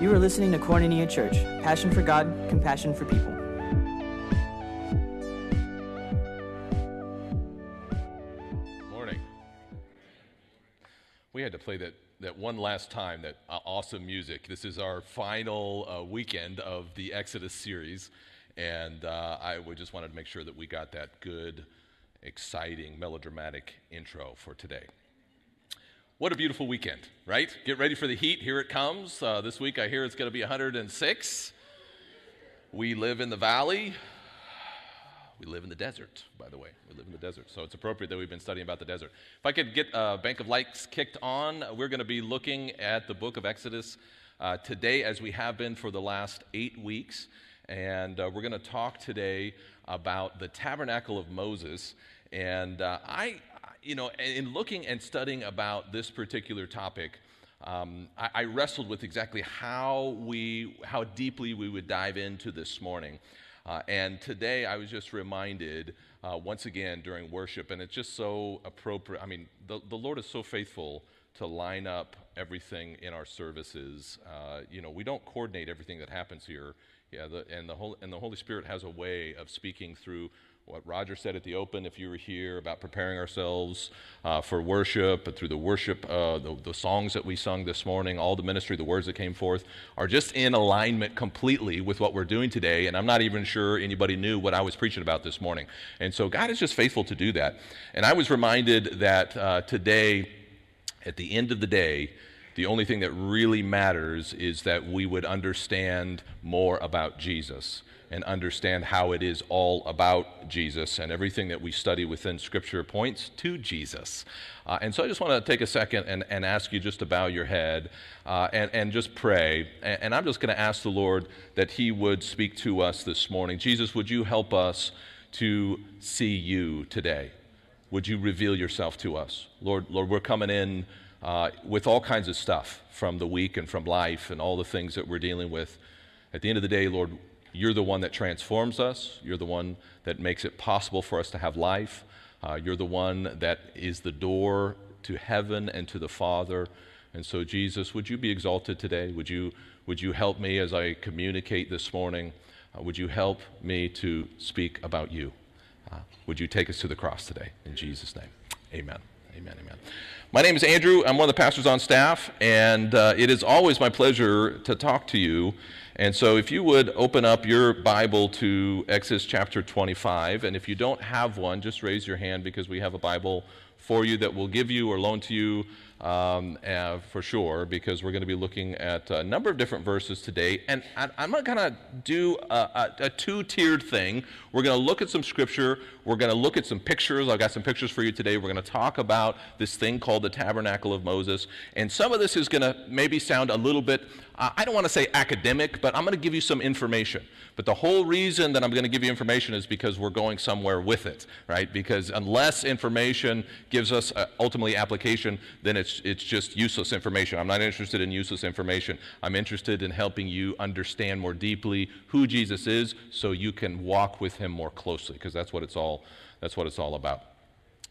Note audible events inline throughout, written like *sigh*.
You are listening to Koinonia Church, passion for God, compassion for people. Morning. We had to play that, that one last time, that uh, awesome music. This is our final uh, weekend of the Exodus series, and uh, I just wanted to make sure that we got that good, exciting, melodramatic intro for today. What a beautiful weekend, right? Get ready for the heat. Here it comes. Uh, this week I hear it's going to be 106. We live in the valley. We live in the desert, by the way. We live in the desert. So it's appropriate that we've been studying about the desert. If I could get uh, Bank of Lights kicked on, we're going to be looking at the book of Exodus uh, today, as we have been for the last eight weeks. And uh, we're going to talk today about the tabernacle of Moses. And uh, I, you know, in looking and studying about this particular topic, um, I, I, wrestled with exactly how we, how deeply we would dive into this morning. Uh, and today I was just reminded uh, once again during worship, and it's just so appropriate. I mean, the, the Lord is so faithful to line up everything in our services. Uh, you know, we don't coordinate everything that happens here. Yeah, the, and, the and the Holy Spirit has a way of speaking through what Roger said at the open, if you were here, about preparing ourselves uh, for worship, through the worship, uh, the, the, songs that we sung this morning, all the ministry, the words that came forth, are just in alignment completely with what we're doing today. And I'm not even sure anybody knew what I was preaching about this morning. And so God is just faithful to do that. And I was reminded that uh, today, at the end of the day, the only thing that really matters is that we would understand more about Jesus and understand how it is all about Jesus, and everything that we study within Scripture points to Jesus. Uh, and so I just want to take a second and, and ask you just to bow your head uh, and, and just pray. And, and I'm just going to ask the Lord that He would speak to us this morning. Jesus, would you help us to see you today? Would you reveal yourself to us? Lord, Lord, we're coming in. Uh, with all kinds of stuff from the week and from life and all the things that we're dealing with. At the end of the day, Lord, you're the one that transforms us. You're the one that makes it possible for us to have life. Uh, you're the one that is the door to heaven and to the Father. And so, Jesus, would you be exalted today? Would you, would you help me as I communicate this morning? Uh, would you help me to speak about you? Uh, would you take us to the cross today? In Jesus' name, amen. Amen, amen. My name is Andrew. I'm one of the pastors on staff, and uh, it is always my pleasure to talk to you and so, if you would open up your Bible to Exodus chapter 25, and if you don't have one, just raise your hand because we have a Bible for you that we'll give you or loan to you um, uh, for sure, because we're going to be looking at a number of different verses today. And I, am not going to do a, a, a two tiered thing. We're going to look at some scripture, we're going to look at some pictures. I've got some pictures for you today. We're going to talk about this thing called the Tabernacle of Moses. And some of this is going to maybe sound a little bit uh, I don't want to say academic, but I'm going to give you some information. But the whole reason that I'm going to give you information is because we're going somewhere with it, right? Because unless information gives us uh, ultimately application, then it's, it's just useless information. I'm not interested in useless information. I'm interested in helping you understand more deeply who Jesus is so you can walk with him more closely, because that's what it's all, that's what it's all about.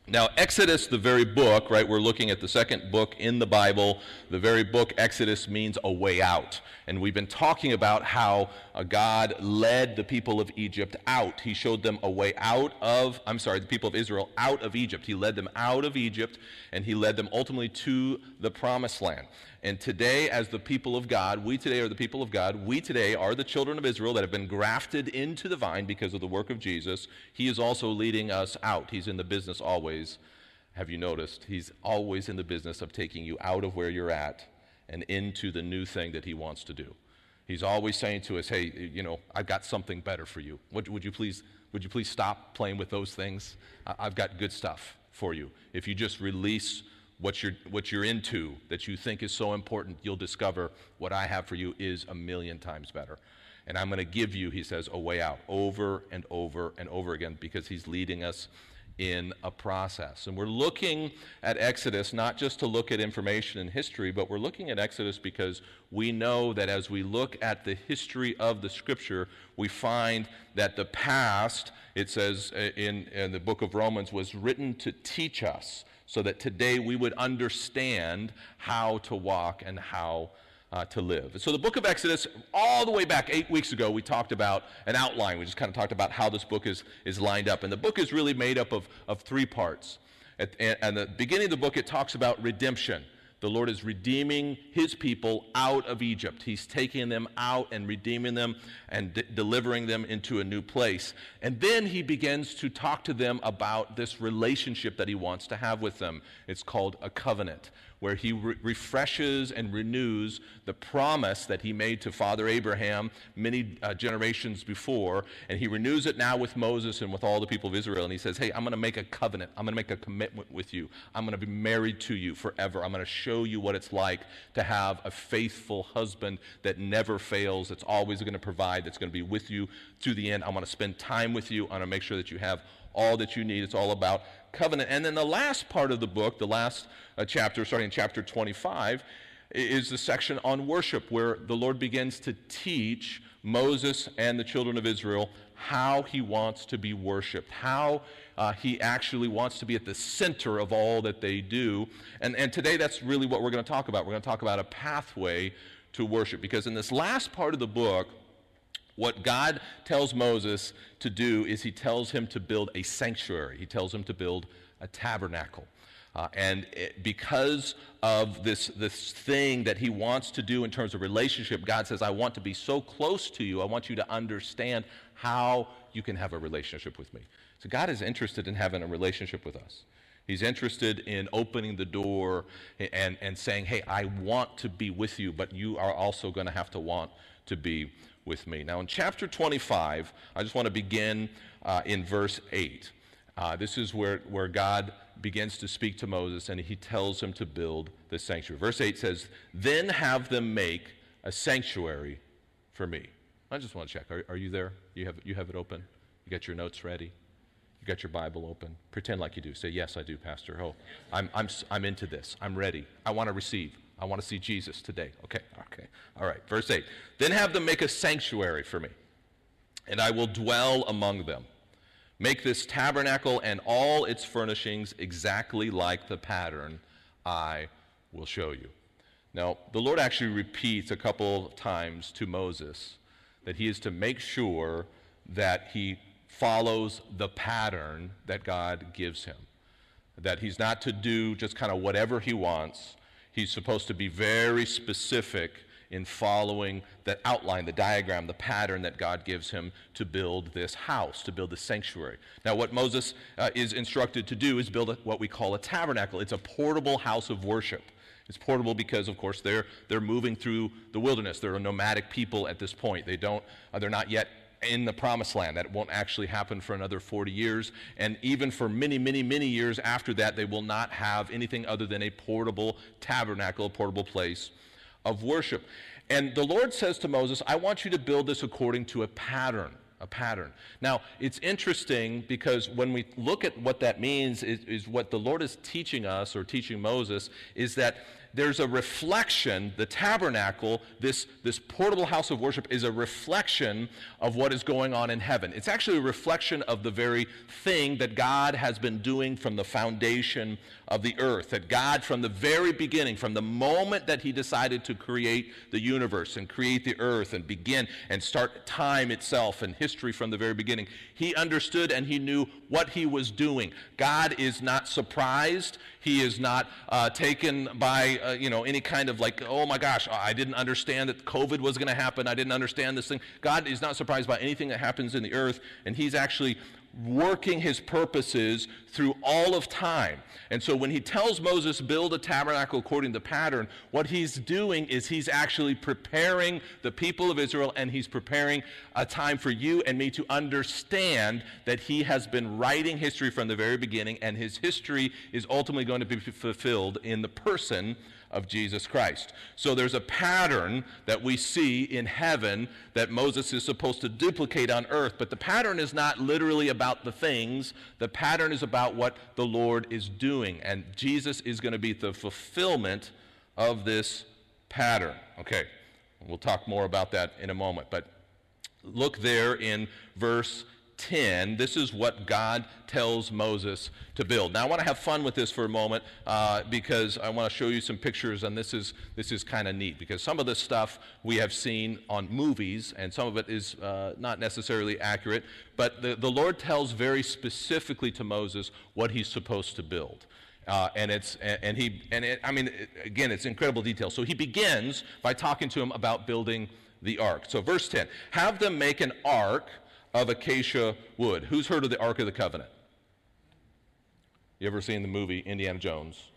Now, Exodus, the very book, right, we're looking at the second book in the Bible. The very book, Exodus, means a way out. And we've been talking about how uh, God led the people of Egypt out. He showed them a way out of, I'm sorry, the people of Israel out of Egypt. He led them out of Egypt, and He led them ultimately to the promised land. And today, as the people of God, we today are the people of God. We today are the children of Israel that have been grafted into the vine because of the work of Jesus. He is also leading us out. He's in the business always. Have you noticed? He's always in the business of taking you out of where you're at and into the new thing that He wants to do. He's always saying to us, hey, you know, I've got something better for you. Would, would, you, please, would you please stop playing with those things? I've got good stuff for you. If you just release what you're, what you're into that you think is so important, you'll discover what I have for you is a million times better. And I'm going to give you, he says, a way out over and over and over again because he's leading us in a process. And we're looking at Exodus not just to look at information and history, but we're looking at Exodus because we know that as we look at the history of the scripture, we find that the past, it says uh, in, in the book of Romans, was written to teach us so that today we would understand how to walk and how uh, to live. So, the book of Exodus, all the way back eight weeks ago, we talked about an outline. We just kind of talked about how this book is, is lined up. And the book is really made up of, of three parts. At, at the beginning of the book, it talks about redemption. The Lord is redeeming his people out of Egypt. He's taking them out and redeeming them and de- delivering them into a new place. And then he begins to talk to them about this relationship that he wants to have with them. It's called a covenant where he re- refreshes and renews the promise that he made to Father Abraham many uh, generations before. And he renews it now with Moses and with all the people of Israel. And he says, Hey, I'm going to make a covenant. I'm going to make a commitment with you. I'm going to be married to you forever. I'm going to show you what it's like to have a faithful husband that never fails, that's always going to provide, that's going to be with you to the end. I'm going to spend time with you. I'm going to make sure that you have all that you need. It's all about covenant. And then the last part of the book, the last uh, chapter, starting in chapter 25, is the section on worship where the Lord begins to teach Moses and the children of Israel how he wants to be worshiped, how uh, he actually wants to be at the center of all that they do. And, and today that's really what we're going to talk about. We're going to talk about a pathway to worship because in this last part of the book, what God tells Moses to do is he tells him to build a sanctuary, he tells him to build a tabernacle. Uh, and it, because of this, this thing that he wants to do in terms of relationship, God says, I want to be so close to you. I want you to understand how you can have a relationship with me. So God is interested in having a relationship with us. He's interested in opening the door and, and saying, Hey, I want to be with you, but you are also going to have to want to be with me. Now, in chapter 25, I just want to begin uh, in verse 8. Uh, this is where, where God begins to speak to Moses and he tells him to build the sanctuary. Verse 8 says, Then have them make a sanctuary for me. I just want to check. Are, are you there? You have, you have it open? You got your notes ready? You got your Bible open? Pretend like you do. Say, Yes, I do, Pastor. Oh, I'm, I'm, I'm into this. I'm ready. I want to receive. I want to see Jesus today. Okay, okay. All right, verse 8. Then have them make a sanctuary for me, and I will dwell among them. Make this tabernacle and all its furnishings exactly like the pattern I will show you. Now, the Lord actually repeats a couple of times to Moses that he is to make sure that he follows the pattern that God gives him. That he's not to do just kind of whatever he wants, He's supposed to be very specific in following the outline, the diagram, the pattern that God gives him to build this house, to build the sanctuary. Now, what Moses uh, is instructed to do is build a, what we call a tabernacle. It's a portable house of worship. It's portable because, of course, they're, they're moving through the wilderness. They're a nomadic people at this point. They don't, uh, they're not yet in the promised land. That won't actually happen for another 40 years. And even for many, many, many years after that, they will not have anything other than a portable tabernacle, a portable place of worship. And the Lord says to Moses, I want you to build this according to a pattern. A pattern. Now, it's interesting because when we look at what that means, is, is what the Lord is teaching us or teaching Moses is that there's a reflection, the tabernacle, this, this portable house of worship, is a reflection of what is going on in heaven. It's actually a reflection of the very thing that God has been doing from the foundation of the earth. That God, from the very beginning, from the moment that He decided to create the universe and create the earth and begin and start time itself and history from the very beginning, He understood and He knew what He was doing. God is not surprised. He is not uh, taken by, uh, you know, any kind of like, oh my gosh, I didn't understand that COVID was going to happen. I didn't understand this thing. God is not surprised by anything that happens in the earth, and He's actually working his purposes through all of time. And so when he tells Moses, build a tabernacle according to pattern, what he's doing is he's actually preparing the people of Israel and he's preparing a time for you and me to understand that he has been writing history from the very beginning and his history is ultimately going to be fulfilled in the person of Jesus Christ. So there's a pattern that we see in heaven that Moses is supposed to duplicate on earth, but the pattern is not literally about the things, the pattern is about what the Lord is doing, and Jesus is going to be the fulfillment of this pattern. Okay, we'll talk more about that in a moment, but look there in verse 10, this is what God tells Moses to build. Now, I want to have fun with this for a moment uh, because I want to show you some pictures, and this is, this is kind of neat because some of this stuff we have seen on movies, and some of it is uh, not necessarily accurate, but the, the Lord tells very specifically to Moses what he's supposed to build. Uh, and it's and, and he and it, I mean again it's incredible detail. So he begins by talking to him about building the ark. So verse 10, have them make an ark of acacia wood. Who's heard of the Ark of the Covenant? You ever seen the movie Indiana Jones?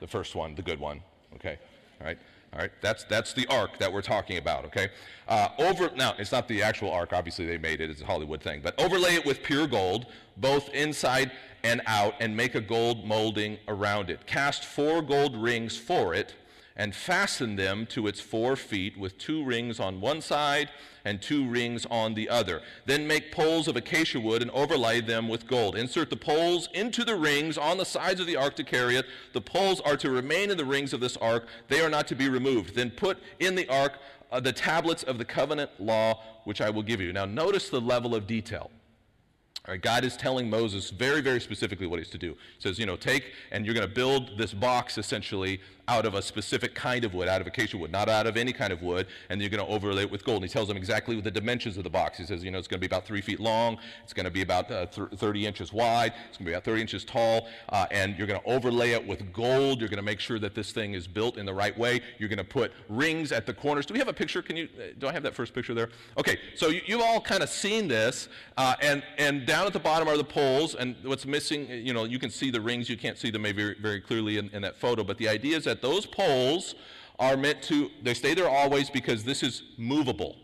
The first one, the good one. Okay, all right. All right, that's, that's the ark that we're talking about, okay? Uh, over, now, it's not the actual ark, obviously they made it, it's a Hollywood thing, but overlay it with pure gold, both inside and out, and make a gold molding around it. Cast four gold rings for it, and fasten them to its four feet with two rings on one side and two rings on the other. Then make poles of acacia wood and overlay them with gold. Insert the poles into the rings on the sides of the ark to carry it. The poles are to remain in the rings of this ark, they are not to be removed. Then put in the ark uh, the tablets of the covenant law which I will give you. Now, notice the level of detail. God is telling Moses very, very specifically what he's to do. He says, you know, take and you're going to build this box essentially out of a specific kind of wood, out of acacia wood, not out of any kind of wood, and you're going to overlay it with gold. And he tells them exactly the dimensions of the box. He says, you know, it's going to be about three feet long, it's going to be about uh, 30 inches wide, it's going to be about 30 inches tall, uh, and you're going to overlay it with gold. You're going to make sure that this thing is built in the right way. You're going to put rings at the corners. Do we have a picture? Can you? Uh, do I have that first picture there? Okay, so you, have all kind of seen this, uh, and and down at the bottom are the poles, and what's missing, you know, you can see the rings. You can't see them maybe very, very clearly in, in that photo, but the idea is that those poles are meant to, they stay there always because this is movable.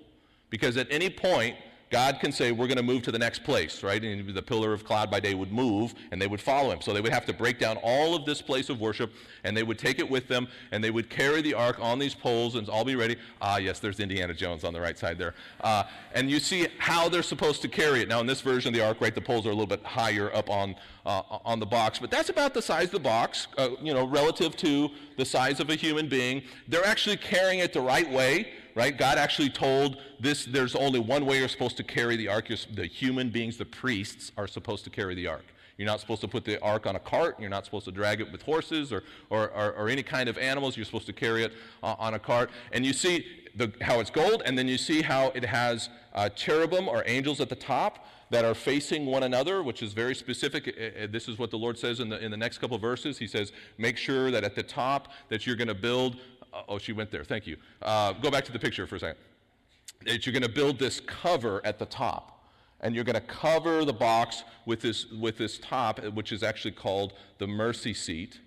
Because at any point, God can say, We're going to move to the next place, right? And the pillar of cloud by day would move and they would follow him. So they would have to break down all of this place of worship and they would take it with them and they would carry the ark on these poles and all be ready. Ah, yes, there's Indiana Jones on the right side there. Uh, and you see how they're supposed to carry it. Now, in this version of the ark, right, the poles are a little bit higher up on, uh, on the box, but that's about the size of the box, uh, you know, relative to the size of a human being. They're actually carrying it the right way right? God actually told this there's only one way you're supposed to carry the ark. the human beings, the priests, are supposed to carry the ark. You're not supposed to put the ark on a cart. You're not supposed to drag it with horses or, or, or, or any kind of animals. You're supposed to carry it uh, on a cart. And you see the, how it's gold, and then you see how it has uh, cherubim or angels at the top that are facing one another, which is very specific. This is what the Lord says in the, in the next couple verses. He says, Make sure that at the top that you're going to build oh, she went there. Thank you. Uh, go back to the picture for a second. That you're going to build this cover at the top. And you're going to cover the box with this, with this top, which is actually called the mercy seat.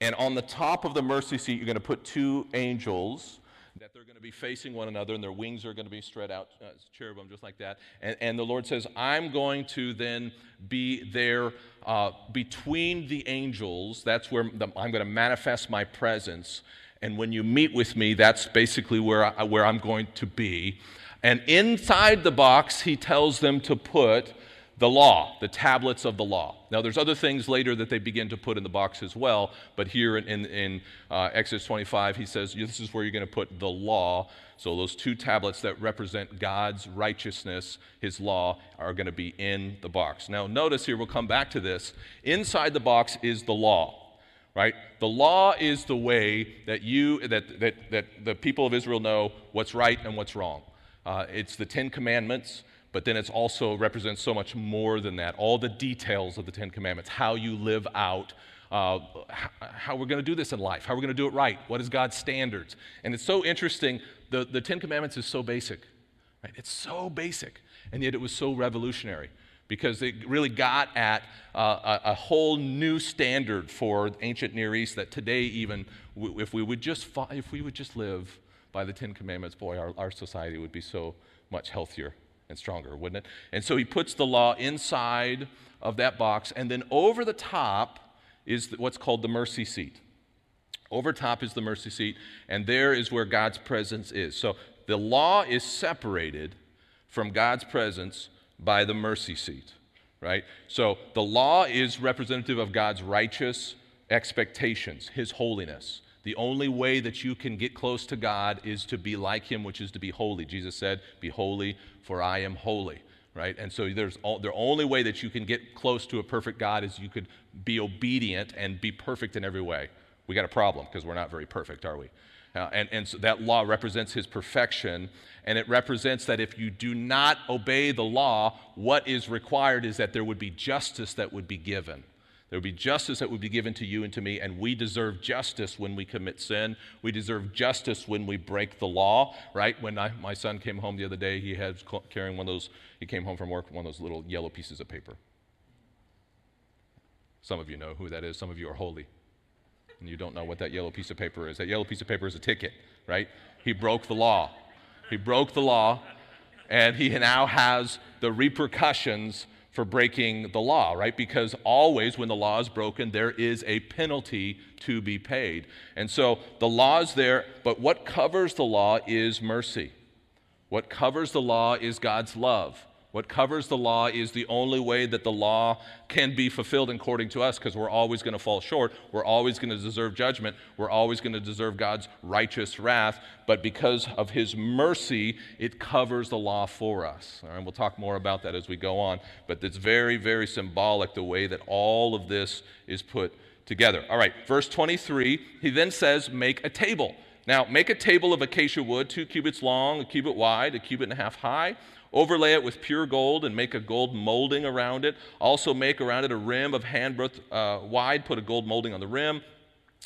And on the top of the mercy seat, you're going to put two angels that they're going to be facing one another and their wings are going to be spread out, uh, cherubim, just like that. And, and, the Lord says, I'm going to then be there uh, between the angels. That's where the, I'm going to manifest my presence. And when you meet with me, that's basically where, I, where I'm going to be. And inside the box, he tells them to put the law, the tablets of the law. Now, there's other things later that they begin to put in the box as well, but here in, in, in uh, Exodus 25, he says, This is where you're going to put the law. So, those two tablets that represent God's righteousness, his law, are going to be in the box. Now, notice here, we'll come back to this. Inside the box is the law right? The law is the way that you that that that the people of Israel know what's right and what's wrong. Uh, it's the Ten Commandments, but then it also represents so much more than that. All the details of the Ten Commandments, how you live out. Uh, how we're going to do this in life, how we're going to do it right, what is God's standards. And it's so interesting. The, the Ten Commandments is so basic, right? It's so basic, and yet it was so revolutionary because it really got at uh, a, a, whole new standard for ancient Near East that today even if we would just if we would just live by the Ten Commandments, boy, our, our society would be so much healthier and stronger, wouldn't it? And so he puts the law inside of that box, and then over the top is what's called the mercy seat. Over top is the mercy seat, and there is where God's presence is. So the law is separated from God's presence by the mercy seat, right? So the law is representative of God's righteous expectations, His holiness. The only way that you can get close to God is to be like Him, which is to be holy. Jesus said, Be holy, for I am holy, right? And so there's all, the only way that you can get close to a perfect God is you could be obedient and be perfect in every way. We got a problem because we're not very perfect, are we? Uh, and, and so that law represents his perfection, and it represents that if you do not obey the law, what is required is that there would be justice that would be given. There would be justice that would be given to you and to me, and we deserve justice when we commit sin. We deserve justice when we break the law, right? When I, my son came home the other day, he had carrying one of those, he came home from work, one of those little yellow pieces of paper. Some of you know who that is, some of you are holy and you don't know what that yellow piece of paper is. That yellow piece of paper is a ticket, right? He broke the law. He broke the law, and he now has the repercussions for breaking the law, right? Because always when the law is broken, there is a penalty to be paid. And so the law is there, but what covers the law is mercy. What covers the law is God's love. What covers the law is the only way that the law can be fulfilled according to us because we're always going to fall short. We're always going to deserve judgment. We're always going to deserve God's righteous wrath. But because of his mercy, it covers the law for us. All right, we'll talk more about that as we go on. But it's very, very symbolic the way that all of this is put together. All right, verse 23, he then says, Make a table. Now, make a table of acacia wood, two cubits long, a cubit wide, a cubit and a half high Overlay it with pure gold and make a gold molding around it. Also, make around it a rim of handbreadth uh, wide. Put a gold molding on the rim.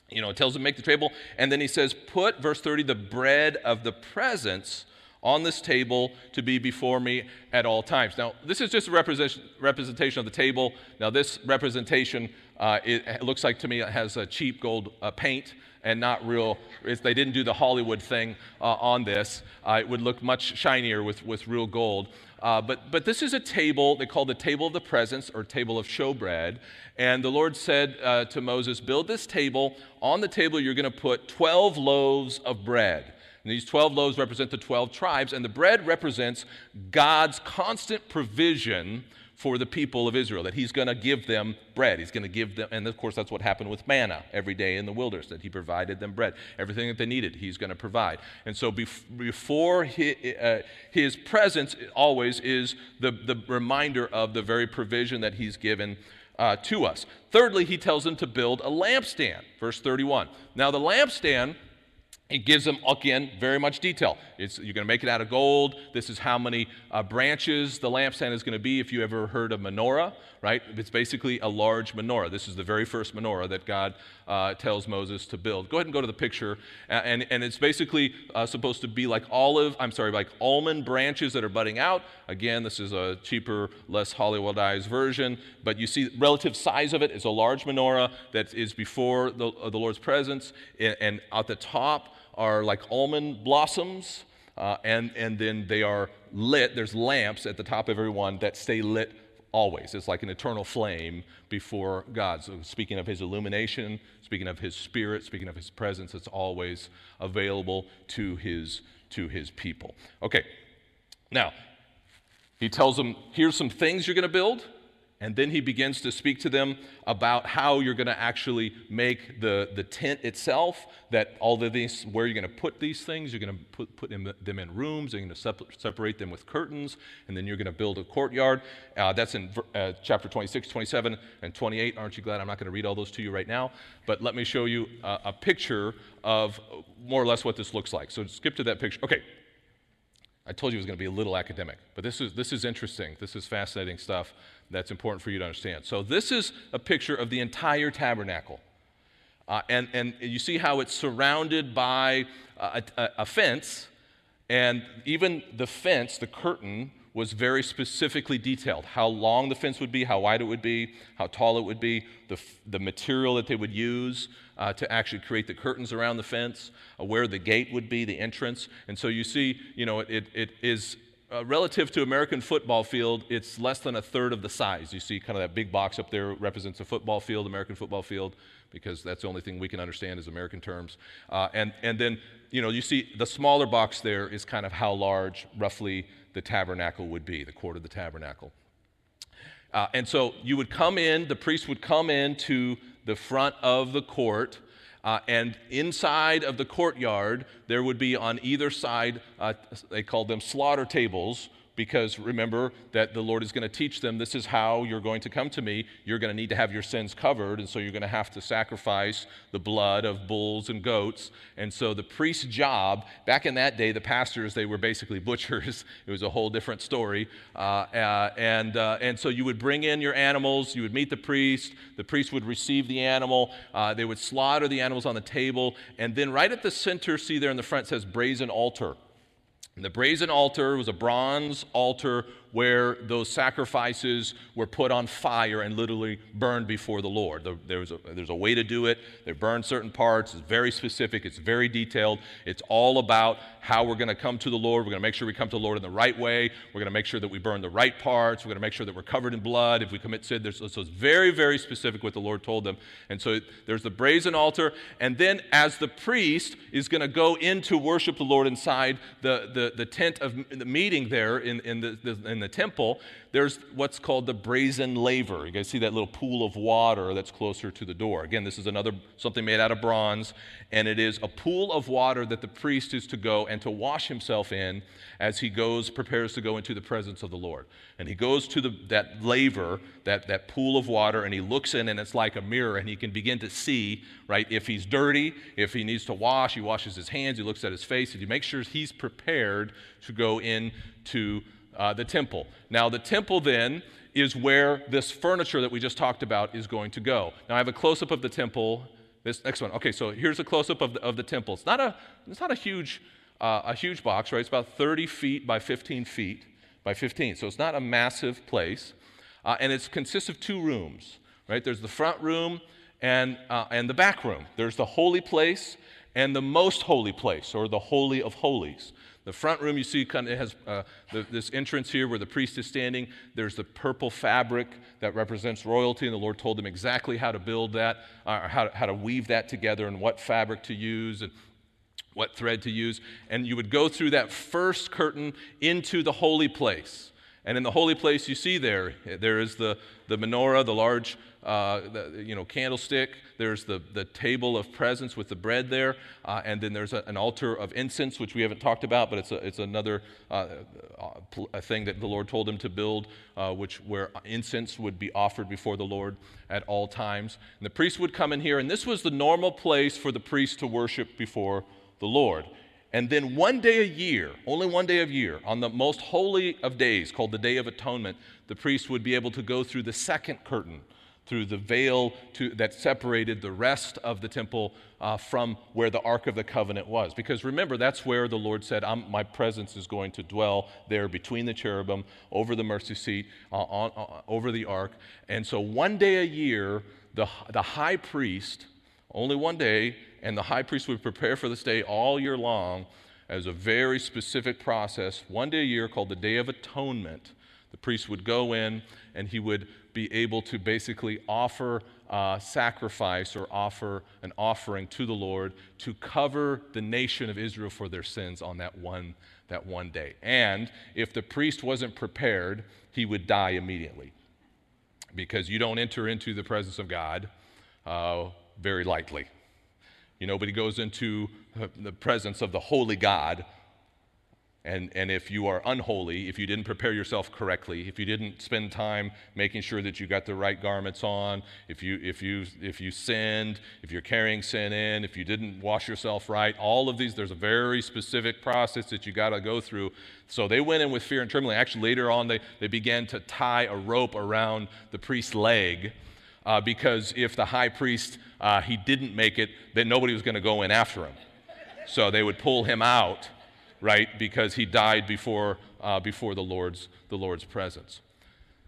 You know, it tells him make the table. And then he says, Put, verse 30, the bread of the presence on this table to be before me at all times. Now, this is just a representation of the table. Now, this representation, uh, it, it, looks like to me it has a cheap gold uh, paint and not real. If they didn't do the Hollywood thing uh, on this. Uh, it would look much shinier with, with real gold. Uh, but, but this is a table they call the table of the presence or table of showbread. And the Lord said uh, to Moses, Build this table. On the table, you're going to put 12 loaves of bread. And these 12 loaves represent the 12 tribes, and the bread represents God's constant provision for the people of Israel, that he's going to give them bread. He's going to give them, and of course, that's what happened with manna every day in the wilderness, that he provided them bread. Everything that they needed, he's going to provide. And so before his, uh, his presence always is the, the reminder of the very provision that he's given uh, to us. Thirdly, he tells them to build a lampstand, verse 31. Now, the lampstand it gives them, again, very much detail. It's, you're going to make it out of gold. This is how many uh, branches the lampstand is going to be. If you ever heard of menorah, right? It's basically a large menorah. This is the very first menorah that God uh, tells Moses to build. Go ahead and go to the picture. And, and it's basically uh, supposed to be like olive, I'm sorry, like almond branches that are budding out. Again, this is a cheaper, less Hollywoodized version. But you see, relative size of it is a large menorah that is before the, uh, the Lord's presence. And, and at the top, are like almond blossoms, uh, and, and then they are lit. There's lamps at the top of every one that stay lit always. It's like an eternal flame before God. So, speaking of His illumination, speaking of His Spirit, speaking of His presence, it's always available to His, to his people. Okay, now, He tells them, here's some things you're going to build. And then he begins to speak to them about how you're going to actually make the, the tent itself, that all of these, where you're going to put these things, you're going to put, put them, them in rooms, you're going to sep- separate them with curtains, and then you're going to build a courtyard. Uh, that's in uh, chapter 26, 27, and 28. Aren't you glad I'm not going to read all those to you right now? But let me show you a, a picture of more or less what this looks like. So skip to that picture. Okay, I told you it was going to be a little academic, but this is, this is interesting. This is fascinating stuff that's important for you to understand. So, this is a picture of the entire tabernacle. Uh, and, and you see how it's surrounded by a, a, a fence, and even the fence, the curtain, was very specifically detailed how long the fence would be, how wide it would be, how tall it would be, the, the material that they would use uh, to actually create the curtains around the fence, uh, where the gate would be, the entrance. And so you see, you know, it, it is uh, relative to American football field, it's less than a third of the size. You see kind of that big box up there represents a football field, American football field, because that's the only thing we can understand is American terms. Uh, and, and then, you know, you see the smaller box there is kind of how large roughly the tabernacle would be, the court of the tabernacle. Uh, and so you would come in, the priest would come in to the front of the court, uh, and inside of the courtyard, there would be on either side, uh, they called them slaughter tables, because remember that the Lord is going to teach them this is how you're going to come to me. You're going to need to have your sins covered, and so you're going to have to sacrifice the blood of bulls and goats. And so the priest's job, back in that day, the pastors, they were basically *laughs* butchers. It was a whole different story. Uh, uh, and, uh, and so you would bring in your animals, you would meet the priest, the priest would receive the animal, uh, they would slaughter the animals on the table, and then right at the center, see there in the front says brazen altar. And the brazen altar was a bronze altar where those sacrifices were put on fire and literally burned before the Lord. There was a, there's a way to do it. They burn certain parts. It's very specific. It's very detailed. It's all about how we're going to come to the Lord. We're going to make sure we come to the Lord in the right way. We're going to make sure that we burn the right parts. We're going to make sure that we're covered in blood. If we commit sin, there's, so it's very, very specific what the Lord told them. And so there's the brazen altar. And then as the priest is going to go in to worship the Lord inside the, the, the tent of the meeting there in, in the, the in in the temple, there's what's called the brazen laver. You guys see that little pool of water that's closer to the door. Again, this is another something made out of bronze, and it is a pool of water that the priest is to go and to wash himself in as he goes, prepares to go into the presence of the Lord. And he goes to the, that laver, that, that pool of water, and he looks in, and it's like a mirror, and he can begin to see, right, if he's dirty, if he needs to wash, he washes his hands, he looks at his face, and he makes sure he's prepared to go into uh, the temple. Now, the temple then is where this furniture that we just talked about is going to go. Now, I have a close up of the temple. This next one. Okay, so here's a close up of the, of the temple. It's not a, it's not a huge, uh, a huge box, right? It's about 30 feet by 15 feet by 15. So it's not a massive place. Uh, and it consists of two rooms, right? There's the front room and, uh, and the back room. There's the holy place and the most holy place, or the Holy of Holies. The front room you see kind of has uh, the, this entrance here where the priest is standing. There's the purple fabric that represents royalty, and the Lord told them exactly how to build that, uh, how, how to weave that together, and what fabric to use, and what thread to use. And you would go through that first curtain into the holy place. And in the holy place, you see there, there is the, the menorah, the large uh, the, you know, candlestick. There's the, the table of presence with the bread there. Uh, and then there's a, an altar of incense, which we haven't talked about, but it's, a, it's another uh, a thing that the Lord told him to build, uh, which where incense would be offered before the Lord at all times. And the priest would come in here, and this was the normal place for the priest to worship before the Lord. And then one day a year, only one day of year, on the most holy of days, called the Day of Atonement, the priest would be able to go through the second curtain through the veil to, that separated the rest of the temple uh, from where the Ark of the Covenant was. Because remember, that's where the Lord said, My presence is going to dwell there between the cherubim, over the mercy seat, uh, on, uh, over the Ark. And so one day a year, the, the high priest, only one day, and the high priest would prepare for this day all year long as a very specific process, one day a year called the Day of Atonement. The priest would go in and he would be able to basically offer uh, sacrifice or offer an offering to the Lord to cover the nation of Israel for their sins on that one, that one day. And if the priest wasn't prepared, he would die immediately. Because you don't enter into the presence of God uh, very lightly. You know, but he goes into the presence of the holy God and, and if you are unholy, if you didn't prepare yourself correctly, if you didn't spend time making sure that you got the right garments on, if you, if you, if you sinned, if you're carrying sin in, if you didn't wash yourself right, all of these, there's a very specific process that you got to go through. So they went in with fear and trembling. Actually, later on, they, they began to tie a rope around the priest's leg. Uh, because if the high priest uh, he didn't make it, then nobody was going to go in after him. So they would pull him out right? Because he died before, uh, before the, Lord's, the Lord's presence.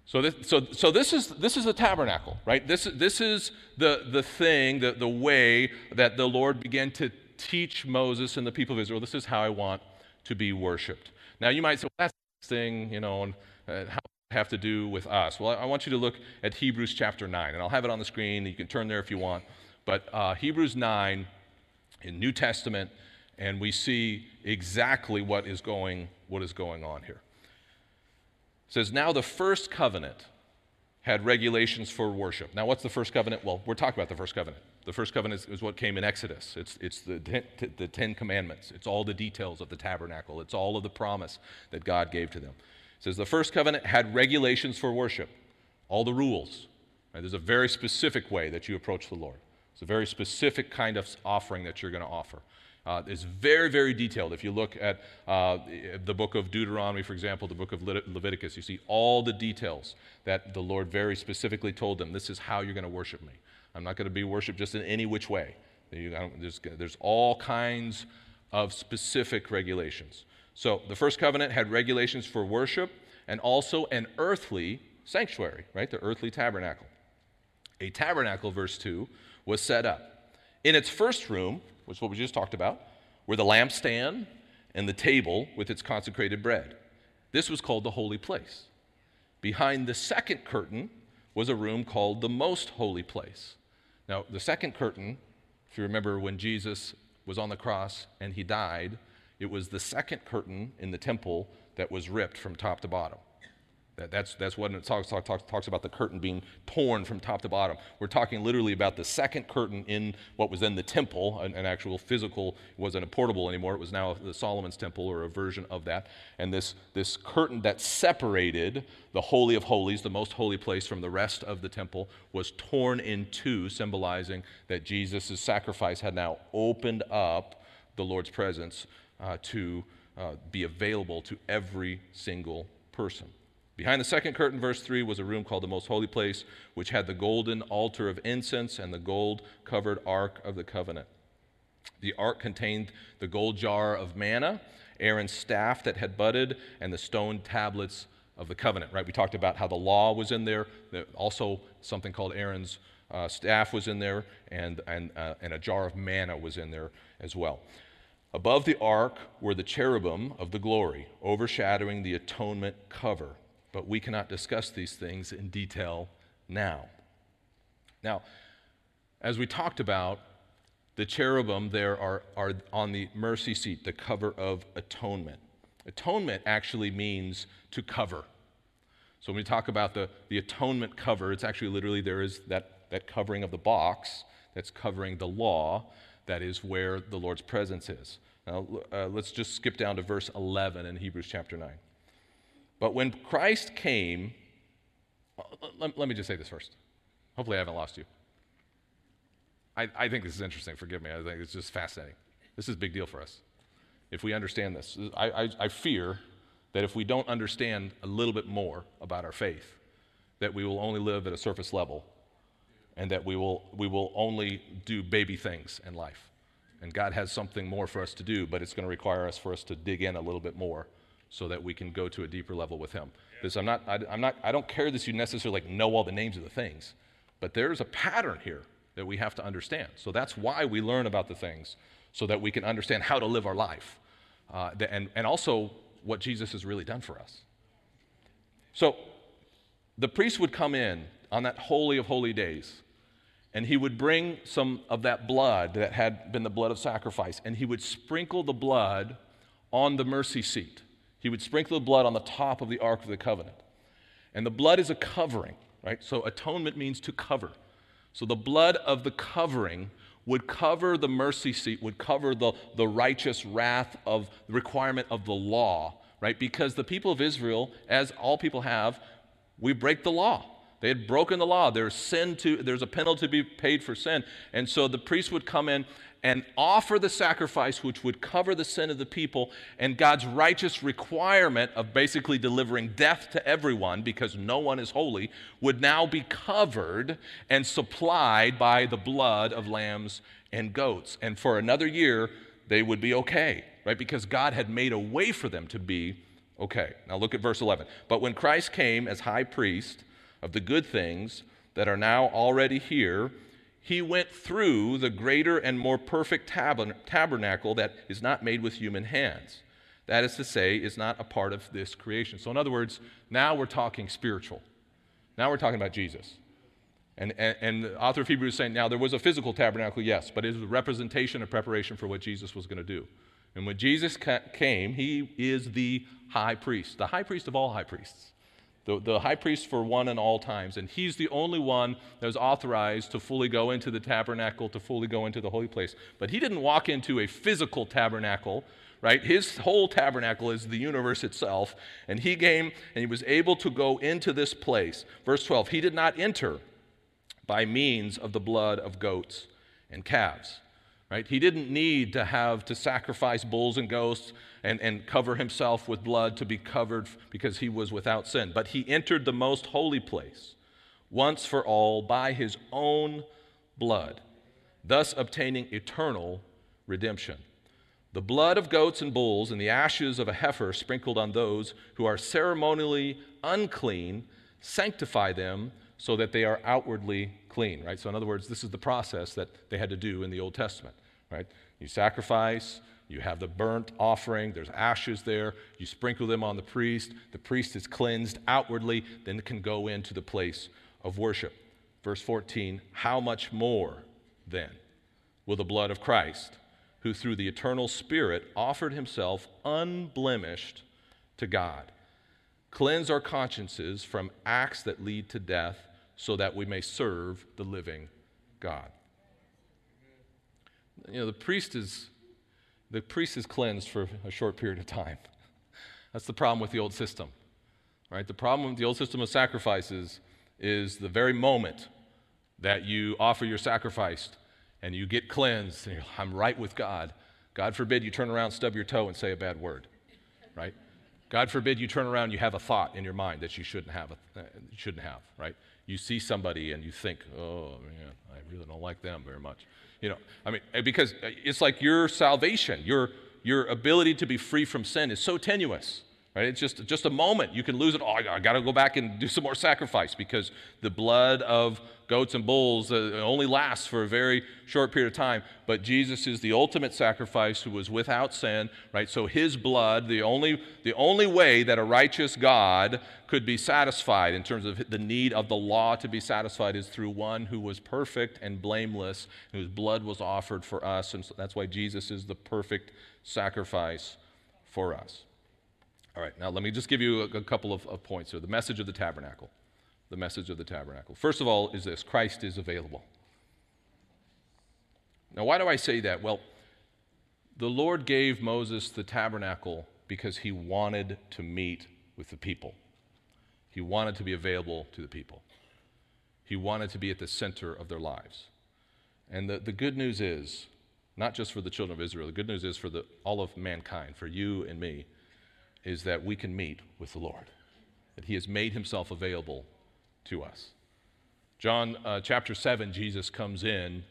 So this, so, so this is this is the tabernacle, right? This, this is the, the thing, the, the way that the Lord began to teach Moses and the people of Israel. This is how I want to be worshipped. Now you might say, well, that's the thing, you know, and uh, how have to do with us? Well, I want you to look at Hebrews chapter 9, and I'll have it on the screen. You can turn there if you want. But uh, Hebrews 9 in New Testament and we see exactly what is going, what is going on here. It says, Now the first covenant had regulations for worship. Now, what's the first covenant? Well, we're talking about the first covenant. The first covenant is, is what came in Exodus. It's, it's the, ten, the Ten Commandments. It's all the details of the tabernacle. It's all of the promise that God gave to them. It says the first covenant had regulations for worship, all the rules. Right? There's a very specific way that you approach the Lord. It's a very specific kind of offering that you're going to offer. Uh, it's very, very detailed. If you look at uh, the book of Deuteronomy, for example, the book of Le- Leviticus, you see all the details that the Lord very specifically told them this is how you're going to worship me. I'm not going to be worshiped just in any which way. There's, there's all kinds of specific regulations. So the first covenant had regulations for worship and also an earthly sanctuary, right? The earthly tabernacle. A tabernacle, verse 2, was set up. In its first room, which is what we just talked about, were the lampstand and the table with its consecrated bread. This was called the holy place. Behind the second curtain was a room called the most holy place. Now, the second curtain, if you remember when Jesus was on the cross and he died, it was the second curtain in the temple that was ripped from top to bottom. That, that's, that's what it talks, talks, talks about the curtain being torn from top to bottom. We're talking literally about the second curtain in what was then the temple, an, an actual physical, wasn't a portable anymore. It was now the Solomon's temple or a version of that. And this, this curtain that separated the Holy of Holies, the most holy place, from the rest of the temple was torn in two, symbolizing that Jesus' sacrifice had now opened up the Lord's presence uh, to uh, be available to every single person. Behind the second curtain, verse 3, was a room called the Most Holy Place, which had the golden altar of incense and the gold covered ark of the covenant. The ark contained the gold jar of manna, Aaron's staff that had budded, and the stone tablets of the covenant, right? We talked about how the law was in there, also something called Aaron's uh, staff was in there, and, and, uh, and a jar of manna was in there as well. Above the ark were the cherubim of the glory, overshadowing the atonement cover but we cannot discuss these things in detail now. Now, as we talked about, the cherubim there are, are on the mercy seat, the cover of atonement. Atonement actually means to cover. So when we talk about the, the atonement cover, it's actually literally there is that, that covering of the box that's covering the law, that is where the Lord's presence is. Now, uh, let's just skip down to verse 11 in Hebrews chapter 9. But when Christ came, uh, let, let me just say this first. Hopefully, I haven't lost you. I, I think this is interesting. Forgive me. I think it's just fascinating. This is a big deal for us if we understand this. I, I, I fear that if we don't understand a little bit more about our faith, that we will only live at a surface level and that we will, we will only do baby things in life. And God has something more for us to do, but it's going to require us for us to dig in a little bit more so that we can go to a deeper level with him. This, I'm not, I, I'm not, I don't care that you necessarily like know all the names of the things, but there's a pattern here that we have to understand. So that's why we learn about the things, so that we can understand how to live our life, uh, and, and also what Jesus has really done for us. So the priest would come in on that holy of holy days, and he would bring some of that blood that had been the blood of sacrifice, and he would sprinkle the blood on the mercy seat. He would sprinkle the blood on the top of the Ark of the Covenant. And the blood is a covering, right? So atonement means to cover. So the blood of the covering would cover the mercy seat, would cover the, the righteous wrath of the requirement of the law, right? Because the people of Israel, as all people have, we break the law. They had broken the law. There's sin to there's a penalty to be paid for sin. And so the priest would come in and offer the sacrifice which would cover the sin of the people and God's righteous requirement of basically delivering death to everyone because no one is holy would now be covered and supplied by the blood of lambs and goats. And for another year, they would be okay, right? Because God had made a way for them to be okay. Now look at verse 11. But when Christ came as high priest of the good things that are now already here, he went through the greater and more perfect tabernacle that is not made with human hands. That is to say, is not a part of this creation. So, in other words, now we're talking spiritual. Now we're talking about Jesus. And, and, and, the author of Hebrews is saying, now there was a physical tabernacle, yes, but it was a representation and preparation for what Jesus was going to do. And when Jesus ca- came, he is the high priest, the high priest of all high priests, the, the high priest for one and all times. And he's the only one that was authorized to fully go into the tabernacle, to fully go into the holy place. But he didn't walk into a physical tabernacle, right? His whole tabernacle is the universe itself. And he came and he was able to go into this place. Verse 12 He did not enter by means of the blood of goats and calves. Right? He didn't need to have to sacrifice bulls and goats and, and cover himself with blood to be covered because he was without sin. But he entered the most holy place once for all by his own blood, thus obtaining eternal redemption. The blood of goats and bulls and the ashes of a heifer sprinkled on those who are ceremonially unclean sanctify them so that they are outwardly clean, right? So, in other words, this is the process that they had to do in the Old Testament, right? You sacrifice, you have the burnt offering, there's ashes there, you sprinkle them on the priest, the priest is cleansed outwardly, then can go into the place of worship. Verse 14, how much more then will the blood of Christ, who through the eternal Spirit offered himself unblemished to God, cleanse our consciences from acts that lead to death? so that we may serve the living God. You know, the priest is the priest is cleansed for a short period of time. *laughs* That's the problem with the old system. Right? The problem with the old system of sacrifices is the very moment that you offer your sacrifice and you get cleansed and I'm right with God. God forbid you turn around, stub your toe, and say a bad word. Right? God forbid you turn around, you have a thought in your mind that you shouldn't have, a, uh, shouldn't have, right? you see somebody and you think, oh man, I really don't like them very much. You know, I mean, eh, because eh, it's like your salvation, your, your ability to be free from sin is so tenuous. Right? It's just, just a moment. You can lose it. Oh, I got to go back and do some more sacrifice because the blood of goats and bulls uh, only lasts for a very short period of time. But Jesus is the ultimate sacrifice who was without sin, right? So his blood, the only, the only way that a righteous God could be satisfied in terms of the need of the law to be satisfied is through one who was perfect and blameless, whose blood was offered for us. And so that's why Jesus is the perfect sacrifice for us. All right, now let me just give you a, a couple of, of points here. The message of the tabernacle. The message of the tabernacle. First of all, is this Christ is available. Now, why do I say that? Well, the Lord gave Moses the tabernacle because he wanted to meet with the people. He wanted to be available to the people. He wanted to be at the center of their lives. And the, the good news is, not just for the children of Israel, the good news is for the, all of mankind, for you and me, is that we can meet with the Lord, that He has made Himself available to us. John uh, chapter 7, Jesus comes in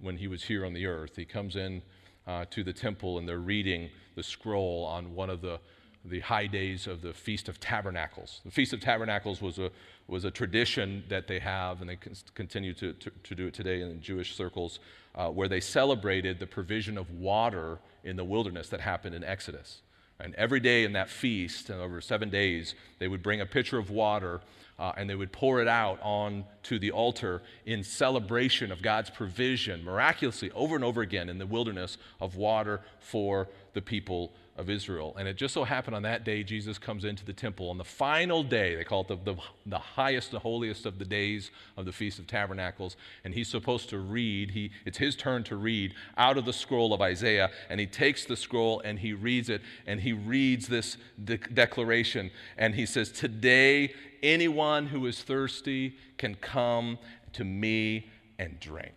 when He was here on the earth. He comes in uh, to the temple and they're reading the scroll on one of the, the high days of the Feast of Tabernacles. The Feast of Tabernacles was a, was a tradition that they have, and they continue to, to, to do it today in Jewish circles, uh, where they celebrated the provision of water in the wilderness that happened in Exodus. And every day in that feast, over seven days, they would bring a pitcher of water uh, and they would pour it out onto the altar in celebration of God's provision, miraculously, over and over again in the wilderness of water for the people of Israel. And it just so happened on that day, Jesus comes into the temple on the final day. They call it the, the, the, highest, the holiest of the days of the Feast of Tabernacles. And he's supposed to read, he, it's his turn to read out of the scroll of Isaiah. And he takes the scroll and he reads it. And he reads this de- declaration. And he says, Today, anyone who is thirsty can come to me and drink.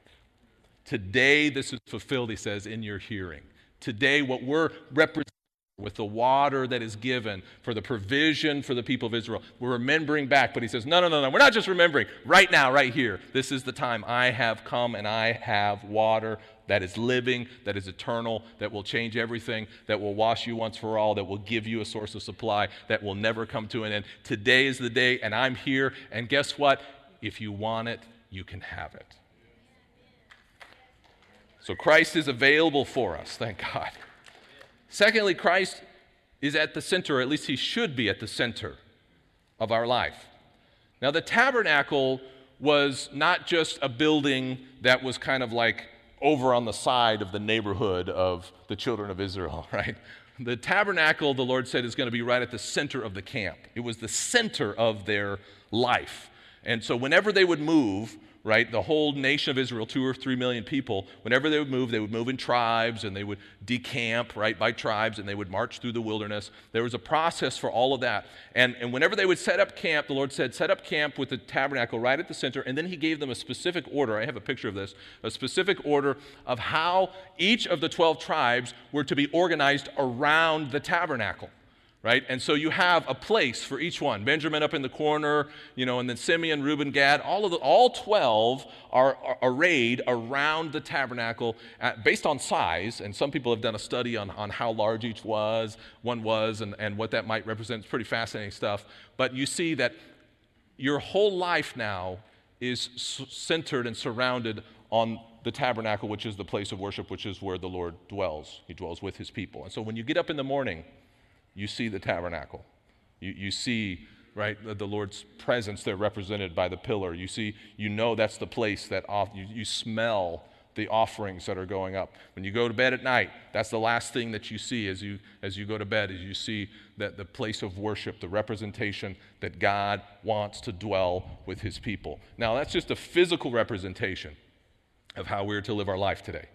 Today, this is fulfilled, he says, in your hearing. Today, what we're representing with the water that is given for the provision for the people of Israel. We're remembering back, but he says, No, no, no, no. We're not just remembering. Right now, right here, this is the time I have come and I have water that is living, that is eternal, that will change everything, that will wash you once for all, that will give you a source of supply that will never come to an end. Today is the day, and I'm here. And guess what? If you want it, you can have it. So Christ is available for us, thank God. Secondly, Christ is at the center, or at least he should be at the center of our life. Now, the tabernacle was not just a building that was kind of like over on the side of the neighborhood of the children of Israel, *laughs* right? The tabernacle, the Lord said, is going to be right at the center of the camp. It was the center of their life. And so, whenever they would move, right? The whole nation of Israel, two or three million people, whenever they would move, they would move in tribes and they would decamp, right, by tribes and they would march through the wilderness. There was a process for all of that. And, and whenever they would set up camp, the Lord said, set up camp with the tabernacle right at the center. And then He gave them a specific order. I have a picture of this a specific order of how each of the 12 tribes were to be organized around the tabernacle right? And so you have a place for each one. Benjamin up in the corner, you know, and then Simeon, Reuben, Gad, all of the, all 12 are, are arrayed around the tabernacle at, based on size. And some people have done a study on, on how large each was, one was, and, and what that might represent. It's pretty fascinating stuff. But you see that your whole life now is centered and surrounded on the tabernacle, which is the place of worship, which is where the Lord dwells. He dwells with his people. And so when you get up in the morning, you see the tabernacle. You, you see, right, the, the Lord's presence there represented by the pillar. You see, you know that's the place that off, you, you smell the offerings that are going up. When you go to bed at night, that's the last thing that you see as you, as you go to bed, is you see that the place of worship, the representation that God wants to dwell with his people. Now, that's just a physical representation of how we're to live our life today.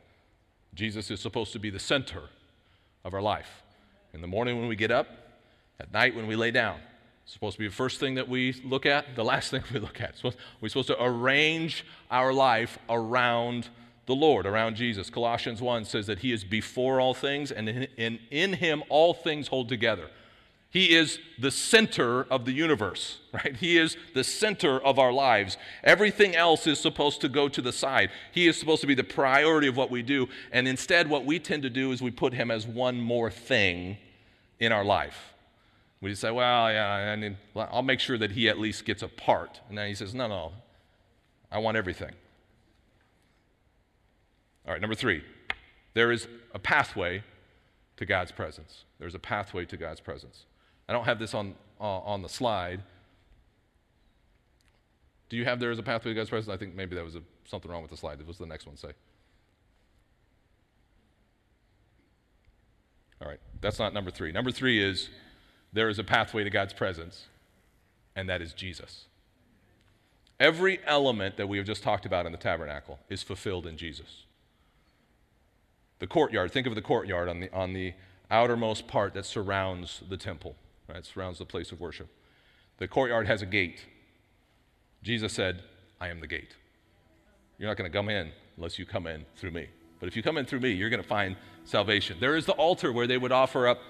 Jesus is supposed to be the center of our life. In the morning when we get up, at night when we lay down. It's supposed to be the first thing that we look at, the last *laughs* thing we look at. We're supposed to arrange our life around the Lord, around Jesus. Colossians 1 says that He is before all things, and in, in Him all things hold together. He is the center of the universe, *laughs* right? He is the center of our lives. Everything else is supposed to go to the side. He is supposed to be the priority of what we do. And instead, what we tend to do is we put him as one more thing in our life. We just say, well, yeah, I mean, I'll make sure that he at least gets a part. And then he says, no, no, I want everything. All right, number three, there is a pathway to God's presence. There's a pathway to God's presence. I don't have this on, uh, on the slide. Do you have there is a pathway to God's presence? I think maybe that was a, something wrong with the slide. What was the next one say? All right, that's not number three. Number three is there is a pathway to God's presence, and that is Jesus. Every element that we have just talked about in the tabernacle is fulfilled in Jesus. The courtyard, think of the courtyard on the, on the outermost part that surrounds the temple right? surrounds the place of worship. The courtyard has a gate. Jesus said, I am the gate. You're not going to come in unless you come in through me. But if you come in through me, you're going to find salvation. There is the altar where they would offer up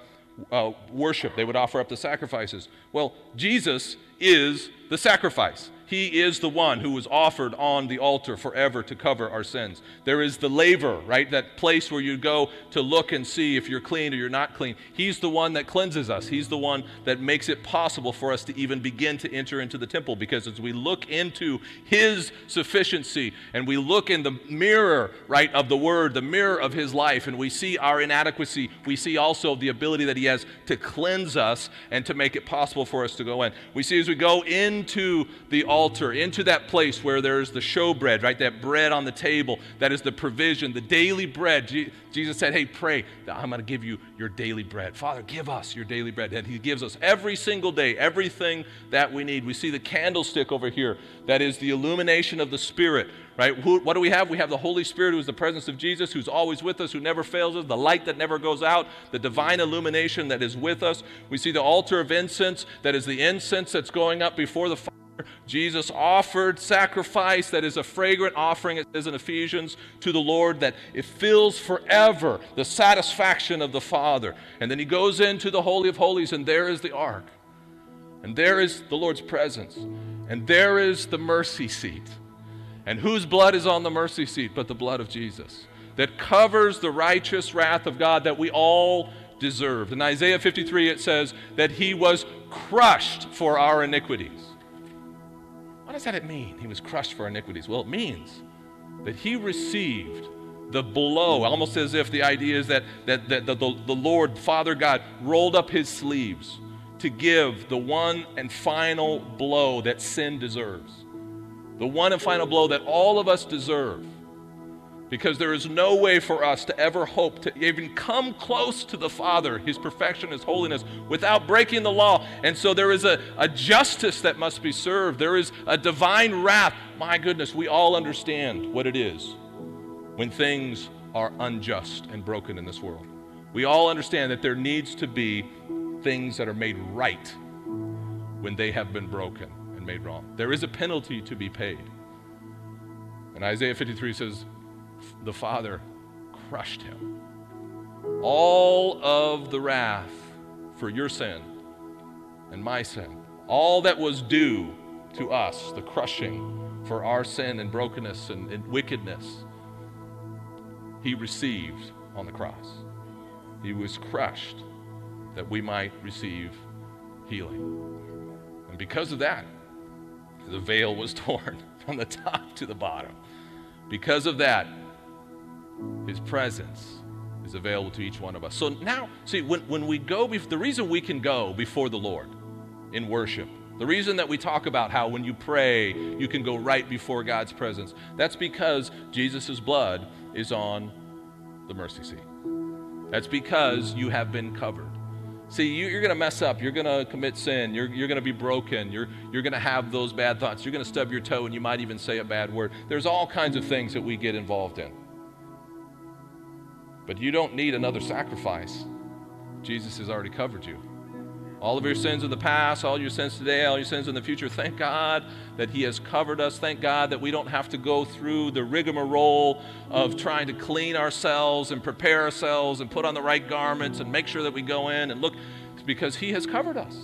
uh, worship, they would offer up the sacrifices. Well, Jesus is the sacrifice. He is the one who was offered on the altar forever to cover our sins. There is the laver, right? That place where you go to look and see if you're clean or you're not clean. He's the one that cleanses us. He's the one that makes it possible for us to even begin to enter into the temple because as we look into His sufficiency and we look in the mirror, right, of the Word, the mirror of His life, and we see our inadequacy, we see also the ability that He has to cleanse us and to make it possible for us to go in. We see as we go into the altar, into that place where there's the showbread, right? That bread on the table, that is the provision, the daily bread. Jesus said, Hey, pray that I'm going to give you your daily bread. Father, give us your daily bread. And He gives us every single day everything that we need. We see the candlestick over here, that is the illumination of the Spirit, right? Who, what do we have? We have the Holy Spirit, who is the presence of Jesus, who's always with us, who never fails us, the light that never goes out, the divine illumination that is with us. We see the altar of incense, that is the incense that's going up before the fire. Jesus offered sacrifice that is a fragrant offering, it says in Ephesians, to the Lord, that it fills forever the satisfaction of the Father. And then he goes into the Holy of Holies, and there is the ark. And there is the Lord's presence. And there is the mercy seat. And whose blood is on the mercy seat but the blood of Jesus? That covers the righteous wrath of God that we all deserved. In Isaiah 53, it says that he was crushed for our iniquities. What does that mean? He was crushed for iniquities. Well, it means that he received the blow, almost as if the idea is that, that, that the, the, the Lord, Father God, rolled up his sleeves to give the one and final blow that sin deserves. The one and final blow that all of us deserve because there is no way for us to ever hope to even come close to the Father, His perfection, His holiness, without breaking the law. And so there is a, a justice that must be served, there is a divine wrath. My goodness, we all understand what it is when things are unjust and broken in this world. We all understand that there needs to be things that are made right when they have been broken and made wrong. There is a penalty to be paid. And Isaiah 53 says, the Father crushed him. All of the wrath for your sin and my sin, all that was due to us, the crushing for our sin and brokenness and, and wickedness, he received on the cross. He was crushed that we might receive healing. And because of that, the veil was *laughs* torn from the top to the bottom. Because of that, his presence is available to each one of us. So now, see, when, when we go, the reason we can go before the Lord in worship, the reason that we talk about how when you pray, you can go right before God's presence, that's because Jesus' blood is on the mercy seat. That's because you have been covered. See, you, are going to mess up. You're going to commit sin. You're, you're going to be broken. You're, you're going to have those bad thoughts. You're going to stub your toe and you might even say a bad word. There's all kinds of things that we get involved in. But you don't need another sacrifice. Jesus has already covered you. All of your sins of the past, all your sins today, all your sins in the future, thank God that He has covered us. Thank God that we don't have to go through the rigmarole of trying to clean ourselves and prepare ourselves and put on the right garments and make sure that we go in and look, because He has covered us.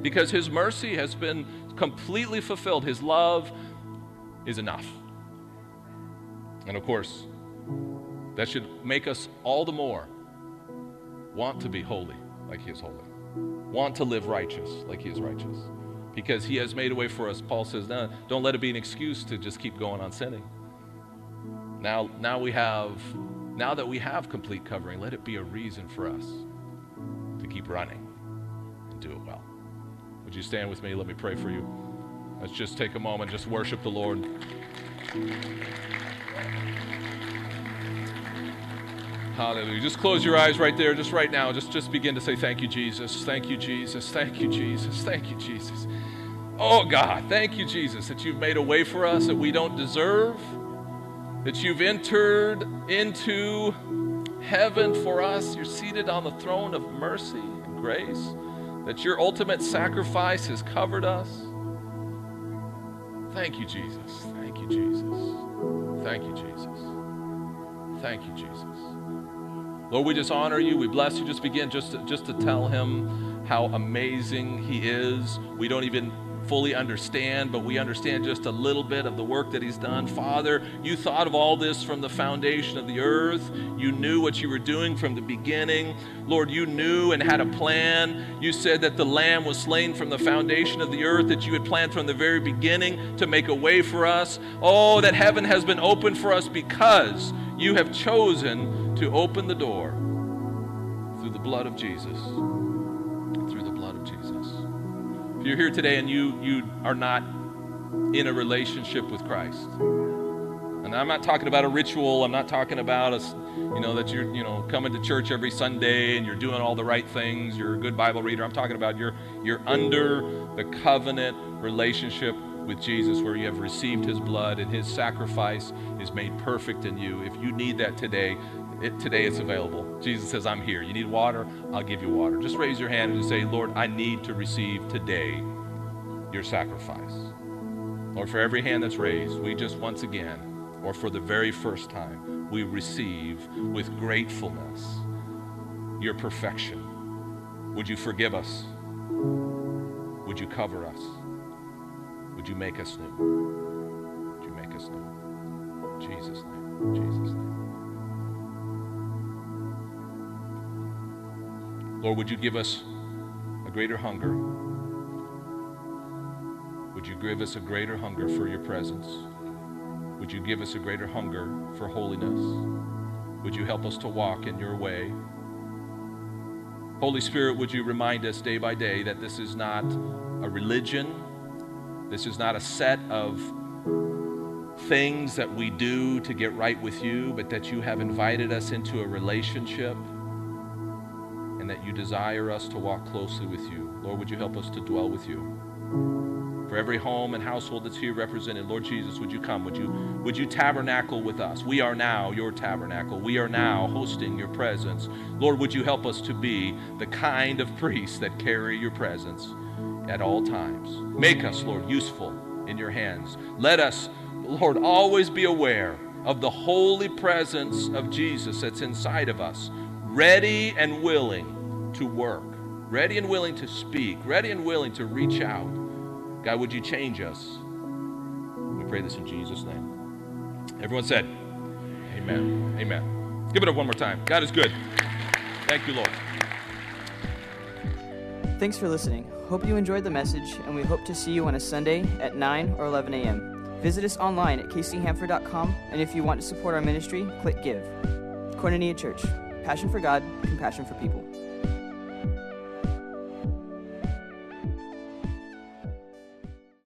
Because His mercy has been completely fulfilled. His love is enough. And of course, that should make us all the more want to be holy like He is holy, want to live righteous like He is righteous. Because He has made a way for us. Paul says, no, don't let it be an excuse to just keep going on sinning. Now, now we have, now that we have complete covering, let it be a reason for us to keep running and do it well. Would you stand with me? Let me pray for you. Let's just take a moment, just worship the Lord. Hallelujah. Just close your eyes right there, just right now. Just, just begin to say, Thank you, Jesus. Thank you, Jesus. Thank you, Jesus. Thank you, Jesus. Oh, God, thank you, Jesus, that you've made a way for us that we don't deserve, that you've entered into heaven for us. You're seated on the throne of mercy and grace, that your ultimate sacrifice has covered us. Thank you, Jesus. Thank you, Jesus. Thank you, Jesus. Thank you, Jesus. Lord, we just honor you. We bless you. Just begin just to, just to tell him how amazing he is. We don't even fully understand, but we understand just a little bit of the work that He's done. Father, you thought of all this from the foundation of the earth. You knew what you were doing from the beginning. Lord, you knew and had a plan. You said that the Lamb was slain from the foundation of the earth, that you had planned from the very beginning to make a way for us. Oh, that heaven has been opened for us because you have chosen to open the door through the blood of Jesus. Through the blood of Jesus. If you're here today and you, you are not in a relationship with Christ, and I'm not talking about a ritual, I'm not talking about a, you know, that you're, you know, coming to church every Sunday and you're doing all the right things, you're a good Bible reader. I'm talking about you're, you're under the covenant relationship with Jesus where you have received his blood and his sacrifice is made perfect in you. If you need that today, it, today it's available. Jesus says, I'm here. You need water? I'll give you water. Just raise your hand and say, Lord, I need to receive today your sacrifice. Lord, for every hand that's raised, we just once again, or for the very first time, we receive with gratefulness your perfection. Would you forgive us? Would you cover us? Would you make us new? Would you make us new? Jesus' name. Jesus' name. Lord, would you give us a greater hunger? Would you give us a greater hunger for your presence? Would you give us a greater hunger for holiness? Would you help us to walk in your way? Holy Spirit, would you remind us day by day that this is not a religion, this is not a set of things that we do to get right with you, but that you have invited us into a relationship and that you desire us to walk closely with you. Lord, would you help us to dwell with you? For every home and household that's here represented, Lord Jesus, would you come? Would you, would you tabernacle with us? We are now your tabernacle. We are now hosting your presence. Lord, would you help us to be the kind of priests that carry your presence at all times? Make us, Lord, useful in your hands. Let us, Lord, always be aware of the holy presence of Jesus that's inside of us, ready and willing to work, ready and willing to speak, ready and willing to reach out. God, would you change us? We pray this in Jesus' name. Everyone said, Amen. Amen. Give it up one more time. God is good. Thank you, Lord. Thanks for listening. Hope you enjoyed the message, and we hope to see you on a Sunday at 9 or 11 a.m. Visit us online at kchamford.com, and if you want to support our ministry, click Give. Koinonia Church. Passion for God, compassion for people.